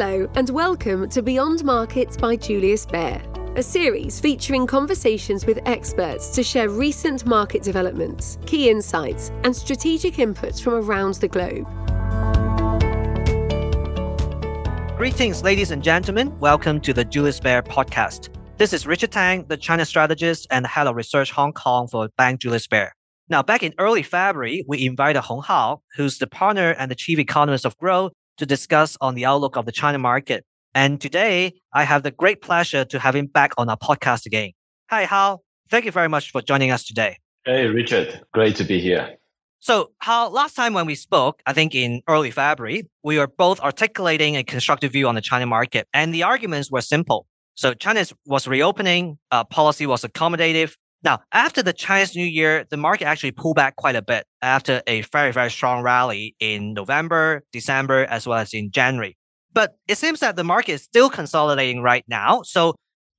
Hello, and welcome to Beyond Markets by Julius Baer, a series featuring conversations with experts to share recent market developments, key insights, and strategic inputs from around the globe. Greetings, ladies and gentlemen. Welcome to the Julius Baer podcast. This is Richard Tang, the China strategist and head of research Hong Kong for Bank Julius Baer. Now, back in early February, we invited Hong Hao, who's the partner and the chief economist of Grow, to discuss on the outlook of the China market. And today, I have the great pleasure to have him back on our podcast again. Hi, Hao. Thank you very much for joining us today. Hey, Richard. Great to be here. So, Hao last time when we spoke, I think in early February, we were both articulating a constructive view on the China market, and the arguments were simple. So, China was reopening, uh, policy was accommodative, now, after the Chinese New Year, the market actually pulled back quite a bit after a very, very strong rally in November, December, as well as in January. But it seems that the market is still consolidating right now. So,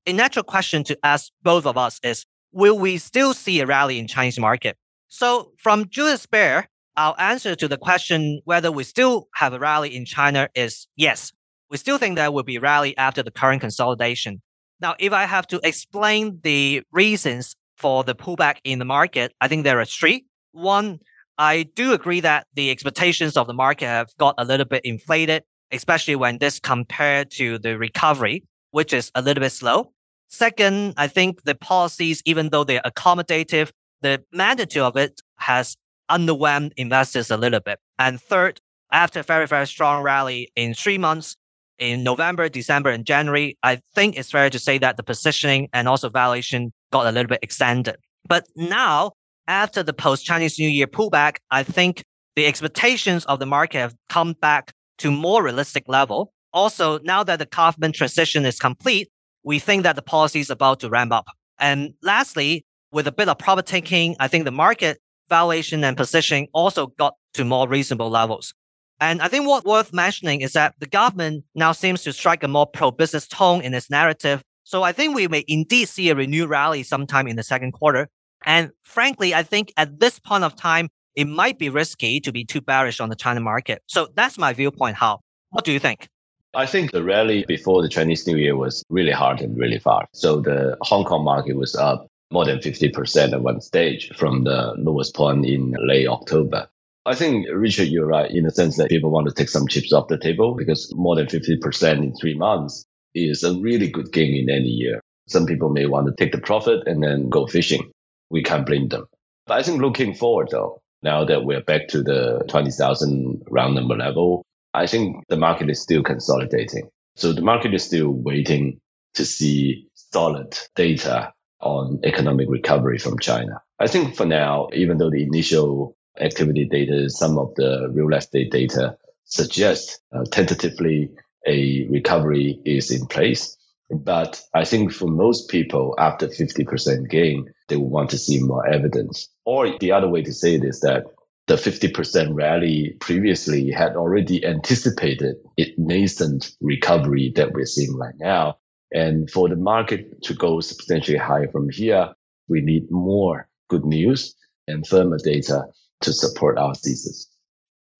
a natural question to ask both of us is Will we still see a rally in Chinese market? So, from Julius Baer, our answer to the question whether we still have a rally in China is yes. We still think there will be rally after the current consolidation. Now, if I have to explain the reasons for the pullback in the market, I think there are three. One, I do agree that the expectations of the market have got a little bit inflated, especially when this compared to the recovery, which is a little bit slow. Second, I think the policies, even though they're accommodative, the magnitude of it has underwhelmed investors a little bit. And third, after a very, very strong rally in three months, in November, December, and January, I think it's fair to say that the positioning and also valuation got a little bit extended. But now, after the post Chinese New Year pullback, I think the expectations of the market have come back to more realistic level. Also, now that the government transition is complete, we think that the policy is about to ramp up. And lastly, with a bit of profit taking, I think the market valuation and positioning also got to more reasonable levels. And I think what worth mentioning is that the government now seems to strike a more pro-business tone in its narrative so I think we may indeed see a renewed rally sometime in the second quarter. And frankly, I think at this point of time, it might be risky to be too bearish on the China market. So that's my viewpoint. Hao? What do you think? I think the rally before the Chinese New Year was really hard and really fast. So the Hong Kong market was up more than 50% at one stage from the lowest point in late October. I think, Richard, you're right in the sense that people want to take some chips off the table because more than 50% in three months is a really good gain in any year. Some people may want to take the profit and then go fishing. We can't blame them. But I think looking forward though, now that we're back to the 20,000 round number level, I think the market is still consolidating. So the market is still waiting to see solid data on economic recovery from China. I think for now, even though the initial activity data, some of the real estate data suggest uh, tentatively a recovery is in place. But I think for most people, after 50% gain, they will want to see more evidence. Or the other way to say it is that the 50% rally previously had already anticipated it nascent recovery that we're seeing right now. And for the market to go substantially higher from here, we need more good news and firmer data to support our thesis.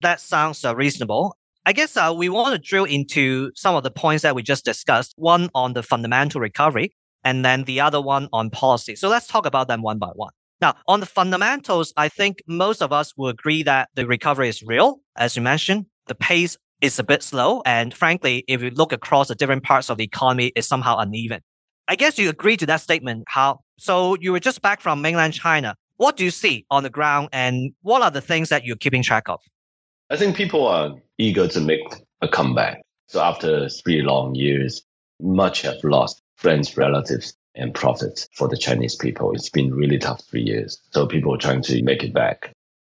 That sounds uh, reasonable. I guess uh, we want to drill into some of the points that we just discussed. One on the fundamental recovery, and then the other one on policy. So let's talk about them one by one. Now, on the fundamentals, I think most of us will agree that the recovery is real. As you mentioned, the pace is a bit slow. And frankly, if you look across the different parts of the economy, it's somehow uneven. I guess you agree to that statement, Hao. So you were just back from mainland China. What do you see on the ground and what are the things that you're keeping track of? I think people are eager to make a comeback. So after three long years, much have lost friends, relatives, and profits for the Chinese people. It's been really tough three years. So people are trying to make it back.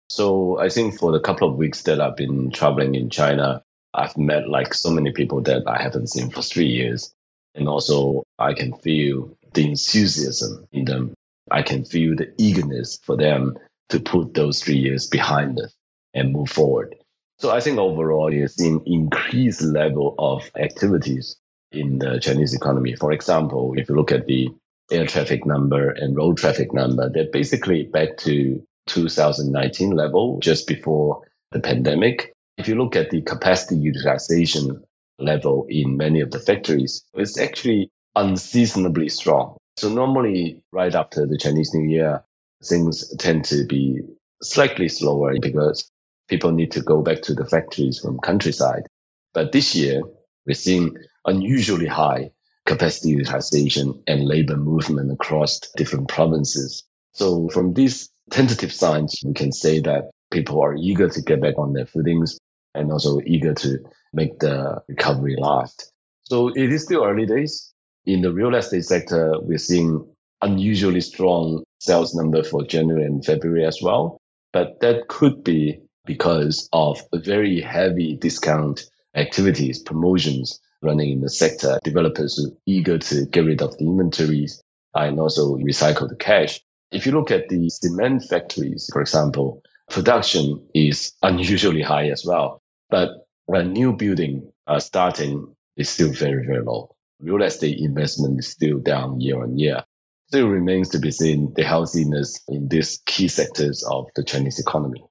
So I think for the couple of weeks that I've been traveling in China, I've met like so many people that I haven't seen for three years. And also I can feel the enthusiasm in them. I can feel the eagerness for them to put those three years behind us and move forward. So I think overall, you're seeing increased level of activities in the Chinese economy. For example, if you look at the air traffic number and road traffic number, they're basically back to 2019 level just before the pandemic. If you look at the capacity utilization level in many of the factories it's actually unseasonably strong. So normally right after the Chinese New Year, things tend to be slightly slower because people need to go back to the factories from countryside. But this year, we're seeing unusually high capacity utilization and labor movement across different provinces. So from these tentative signs, we can say that people are eager to get back on their footings and also eager to make the recovery last. So it is still early days. In the real estate sector, we're seeing unusually strong sales number for January and February as well. But that could be because of very heavy discount activities, promotions running in the sector. Developers are eager to get rid of the inventories and also recycle the cash. If you look at the cement factories, for example, production is unusually high as well. But when new building are starting is still very, very low. Real estate investment is still down year on year. Still remains to be seen the healthiness in these key sectors of the Chinese economy.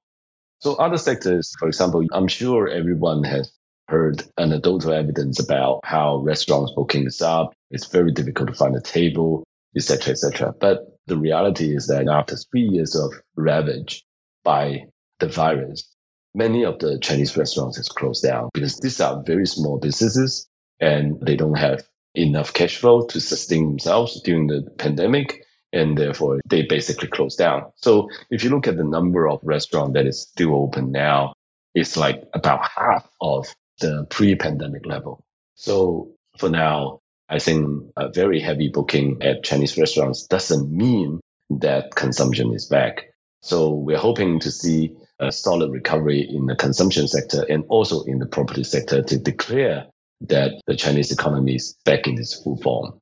So other sectors, for example, I'm sure everyone has heard anecdotal evidence about how restaurants booking is up. It's very difficult to find a table, etc., etc. But the reality is that after three years of ravage by the virus, many of the Chinese restaurants has closed down because these are very small businesses and they don't have enough cash flow to sustain themselves during the pandemic. And therefore they basically closed down. So if you look at the number of restaurants that is still open now, it's like about half of the pre-pandemic level. So for now, I think a very heavy booking at Chinese restaurants doesn't mean that consumption is back. So we're hoping to see a solid recovery in the consumption sector and also in the property sector to declare that the Chinese economy is back in its full form.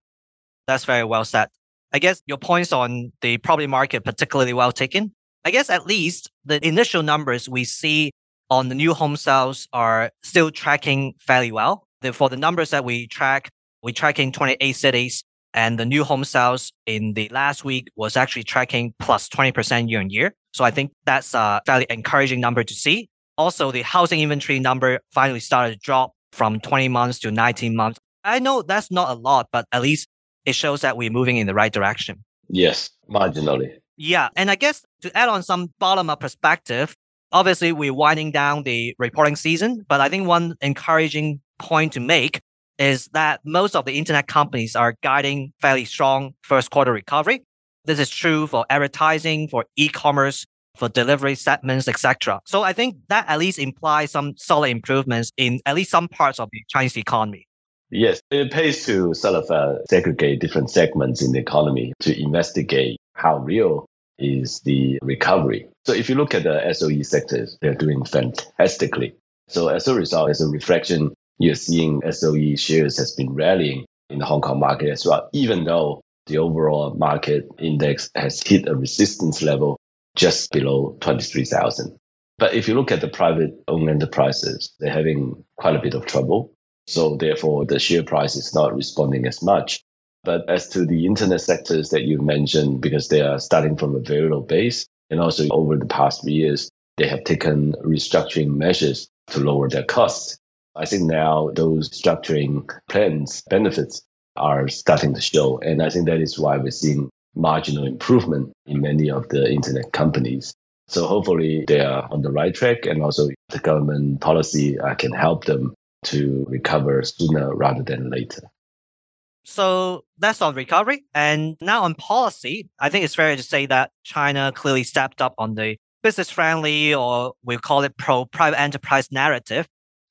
That's very well said. I guess your points on the property market particularly well taken. I guess at least the initial numbers we see on the new home sales are still tracking fairly well. For the numbers that we track, we're tracking 28 cities and the new home sales in the last week was actually tracking plus 20% year on year. So I think that's a fairly encouraging number to see. Also, the housing inventory number finally started to drop from 20 months to 19 months. I know that's not a lot, but at least it shows that we're moving in the right direction. Yes, marginally. Yeah. And I guess to add on some bottom up perspective, obviously we're winding down the reporting season, but I think one encouraging point to make is that most of the internet companies are guiding fairly strong first quarter recovery. This is true for advertising, for e-commerce, for delivery segments, etc. So I think that at least implies some solid improvements in at least some parts of the Chinese economy. Yes, it pays to sort of uh, segregate different segments in the economy to investigate how real is the recovery. So if you look at the SOE sectors, they're doing fantastically. So as a result, as a reflection you're seeing SOE shares has been rallying in the Hong Kong market as well, even though the overall market index has hit a resistance level just below 23,000. But if you look at the private owned enterprises, they're having quite a bit of trouble. So therefore, the share price is not responding as much. But as to the internet sectors that you mentioned, because they are starting from a very low base, and also over the past three years, they have taken restructuring measures to lower their costs. I think now those structuring plans benefits are starting to show. And I think that is why we're seeing marginal improvement in many of the internet companies. So hopefully they are on the right track and also the government policy uh, can help them to recover sooner rather than later. So that's on recovery. And now on policy, I think it's fair to say that China clearly stepped up on the business friendly or we call it pro private enterprise narrative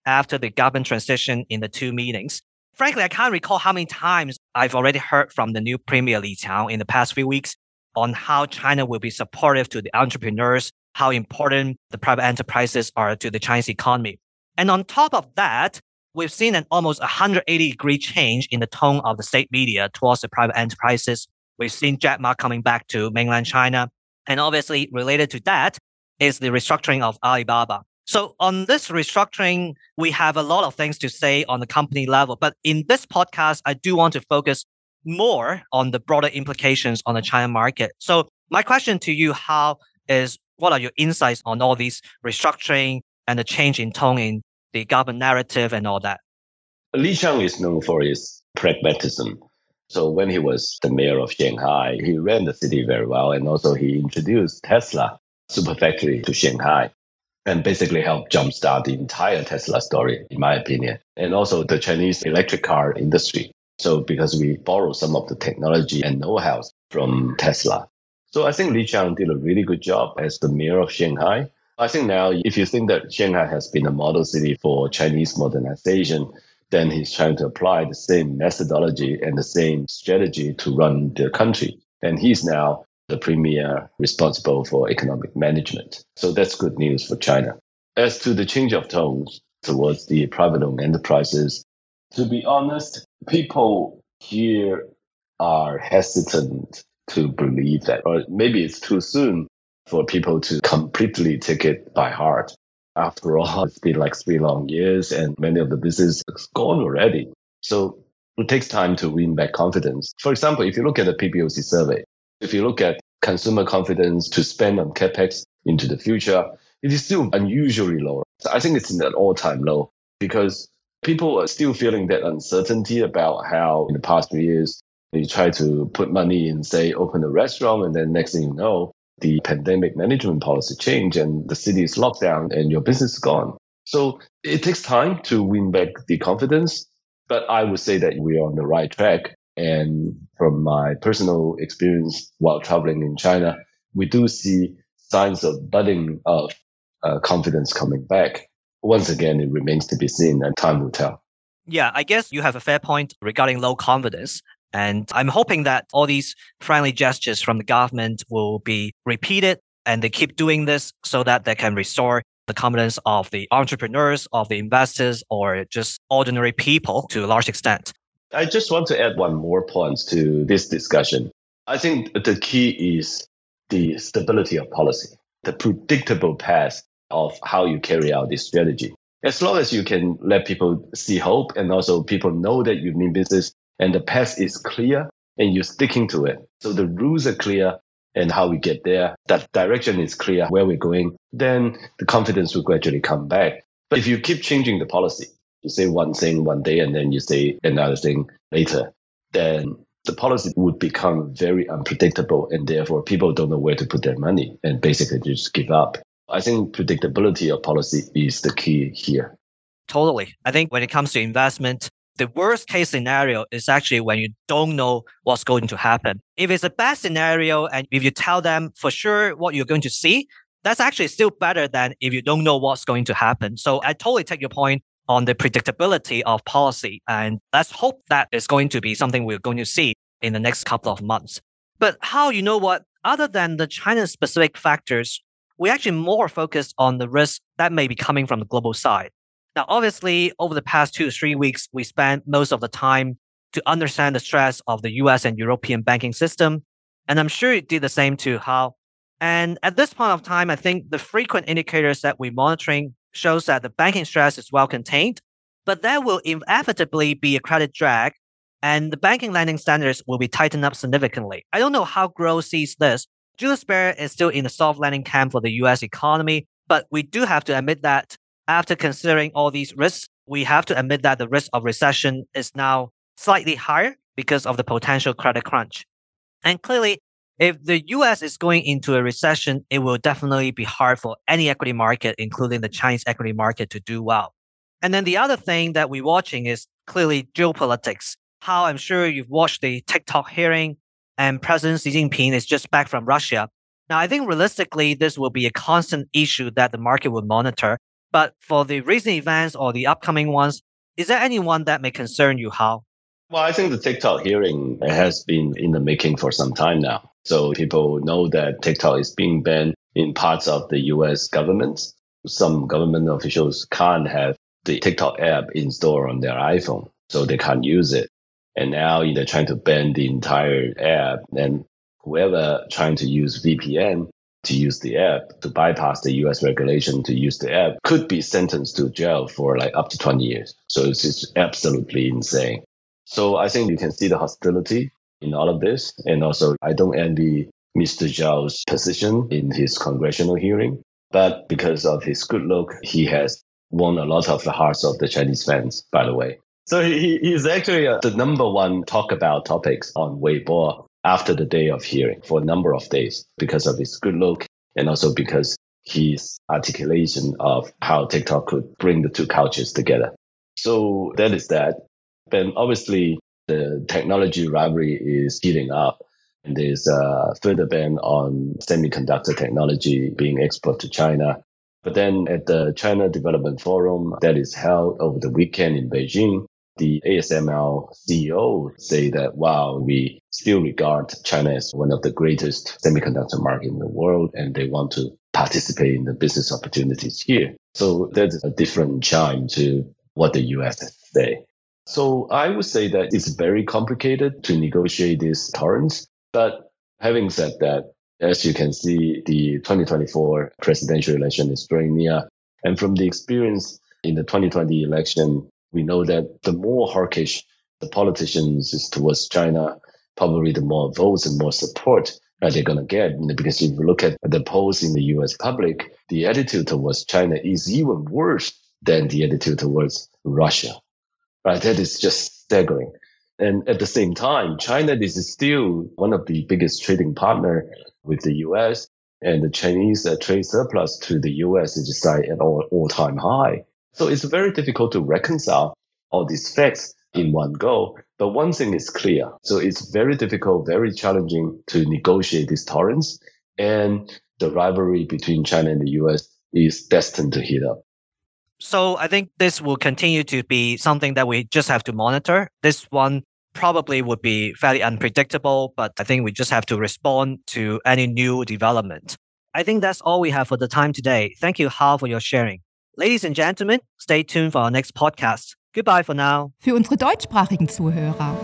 after the government transition in the two meetings. Frankly, I can't recall how many times I've already heard from the new Premier Li Qiang in the past few weeks on how China will be supportive to the entrepreneurs, how important the private enterprises are to the Chinese economy. And on top of that, we've seen an almost 180 degree change in the tone of the state media towards the private enterprises. We've seen Jack Ma coming back to mainland China. And obviously related to that is the restructuring of Alibaba. So on this restructuring, we have a lot of things to say on the company level. But in this podcast, I do want to focus more on the broader implications on the China market. So my question to you, how is what are your insights on all these restructuring and the change in tone in the government narrative and all that? Li Qiang is known for his pragmatism. So when he was the mayor of Shanghai, he ran the city very well. And also he introduced Tesla super factory to Shanghai and basically helped jumpstart the entire Tesla story, in my opinion. And also the Chinese electric car industry. So because we borrow some of the technology and know-how from Tesla. So I think Li Qiang did a really good job as the mayor of Shanghai. I think now, if you think that Shanghai has been a model city for Chinese modernization, then he's trying to apply the same methodology and the same strategy to run the country. And he's now the premier responsible for economic management. So that's good news for China. As to the change of tones towards the private owned enterprises, to be honest, people here are hesitant to believe that, or maybe it's too soon for people to completely take it by heart. After all, it's been like three long years and many of the business is gone already. So it takes time to win back confidence. For example, if you look at the PBOC survey, if you look at consumer confidence to spend on capex into the future, it is still unusually low. So I think it's an all-time low because people are still feeling that uncertainty about how in the past few years you try to put money in, say, open a restaurant, and then next thing you know, the pandemic management policy change and the city is locked down and your business is gone. So it takes time to win back the confidence, but I would say that we are on the right track. And from my personal experience while traveling in China, we do see signs of budding of uh, confidence coming back. Once again, it remains to be seen and time will tell. Yeah, I guess you have a fair point regarding low confidence. And I'm hoping that all these friendly gestures from the government will be repeated and they keep doing this so that they can restore the confidence of the entrepreneurs, of the investors, or just ordinary people to a large extent. I just want to add one more point to this discussion. I think the key is the stability of policy, the predictable path of how you carry out this strategy. As long as you can let people see hope and also people know that you mean business and the path is clear and you're sticking to it. So the rules are clear and how we get there. That direction is clear where we're going. Then the confidence will gradually come back. But if you keep changing the policy, you say one thing one day and then you say another thing later, then the policy would become very unpredictable and therefore people don't know where to put their money and basically just give up. I think predictability of policy is the key here. Totally. I think when it comes to investment, the worst case scenario is actually when you don't know what's going to happen. If it's a bad scenario and if you tell them for sure what you're going to see, that's actually still better than if you don't know what's going to happen. So I totally take your point on the predictability of policy. And let's hope that is going to be something we're going to see in the next couple of months. But Hao, you know what? Other than the China specific factors, we actually more focused on the risk that may be coming from the global side. Now, obviously, over the past two to three weeks, we spent most of the time to understand the stress of the US and European banking system. And I'm sure you did the same too, Hao. And at this point of time, I think the frequent indicators that we're monitoring shows that the banking stress is well contained, but there will inevitably be a credit drag and the banking lending standards will be tightened up significantly. I don't know how Grow sees this. Julius Baer is still in the soft landing camp for the US economy, but we do have to admit that after considering all these risks, we have to admit that the risk of recession is now slightly higher because of the potential credit crunch. And clearly, if the US is going into a recession, it will definitely be hard for any equity market, including the Chinese equity market, to do well. And then the other thing that we're watching is clearly geopolitics. Hao, I'm sure you've watched the TikTok hearing and President Xi Jinping is just back from Russia. Now, I think realistically, this will be a constant issue that the market will monitor but for the recent events or the upcoming ones, is there anyone that may concern you, Hao? Well, I think the TikTok hearing has been in the making for some time now. So people know that TikTok is being banned in parts of the US government. Some government officials can't have the TikTok app installed on their iPhone, so they can't use it. And now they're trying to ban the entire app. And whoever trying to use VPN to use the app to bypass the US regulation to use the app could be sentenced to jail for like up to 20 years. So it's just absolutely insane. So I think you can see the hostility in all of this. And also, I don't envy Mr. Zhao's position in his congressional hearing. But because of his good look, he has won a lot of the hearts of the Chinese fans, by the way. So he, he's actually uh, the number one talk about topics on Weibo after the day of hearing for a number of days because of his good look and also because his articulation of how TikTok could bring the two cultures together. So that is that. But obviously, the technology rivalry is heating up. And there's a further ban on semiconductor technology being exported to China. But then at the China Development Forum that is held over the weekend in Beijing, the ASML CEO say that, wow, we still regard China as one of the greatest semiconductor market in the world, and they want to participate in the business opportunities here. So that's a different chime to what the US say. So I would say that it's very complicated to negotiate these terms. But having said that, as you can see, the 2024 presidential election is very near. And from the experience in the 2020 election, we know that the more hawkish the politicians is towards China, probably the more votes and more support that they're going to get. Because if you look at the polls in the US public, the attitude towards China is even worse than the attitude towards Russia. Right? That is just staggering. And at the same time, China is still one of the biggest trading partner with the US and the Chinese uh, trade surplus to the US is at all, all time high. So it's very difficult to reconcile all these facts in one go. But one thing is clear. So it's very difficult, very challenging to negotiate these torrents. And the rivalry between China and the US is destined to heat up. So I think this will continue to be something that we just have to monitor. This one probably would be fairly unpredictable, but I think we just have to respond to any new development. I think that's all we have for the time today. Thank you, Hao, for your sharing. Ladies and gentlemen, stay tuned for our next podcast. Goodbye for now. Für unsere deutschsprachigen Zuhörer.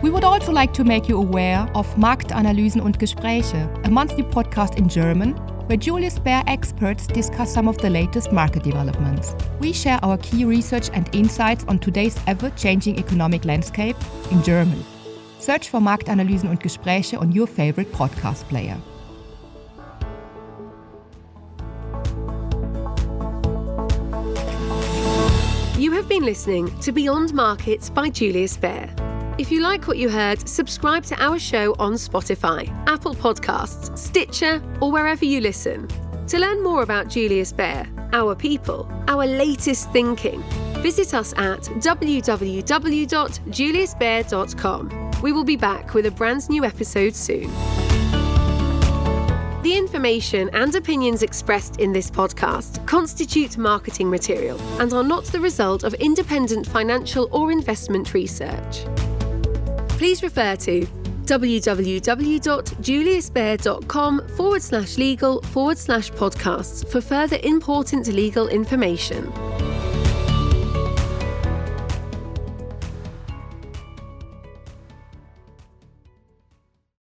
We would also like to make you aware of Marktanalysen und Gespräche, a monthly podcast in German where Julius Baer experts discuss some of the latest market developments. We share our key research and insights on today's ever changing economic landscape in German. Search for Marktanalysen und Gespräche on your favorite podcast player. Been listening to Beyond Markets by Julius Baer. If you like what you heard, subscribe to our show on Spotify, Apple Podcasts, Stitcher, or wherever you listen. To learn more about Julius Baer, our people, our latest thinking, visit us at www.juliusbaer.com. We will be back with a brand new episode soon. The information and opinions expressed in this podcast constitute marketing material and are not the result of independent financial or investment research. Please refer to www.juliusbaer.com forward slash legal forward slash podcasts for further important legal information.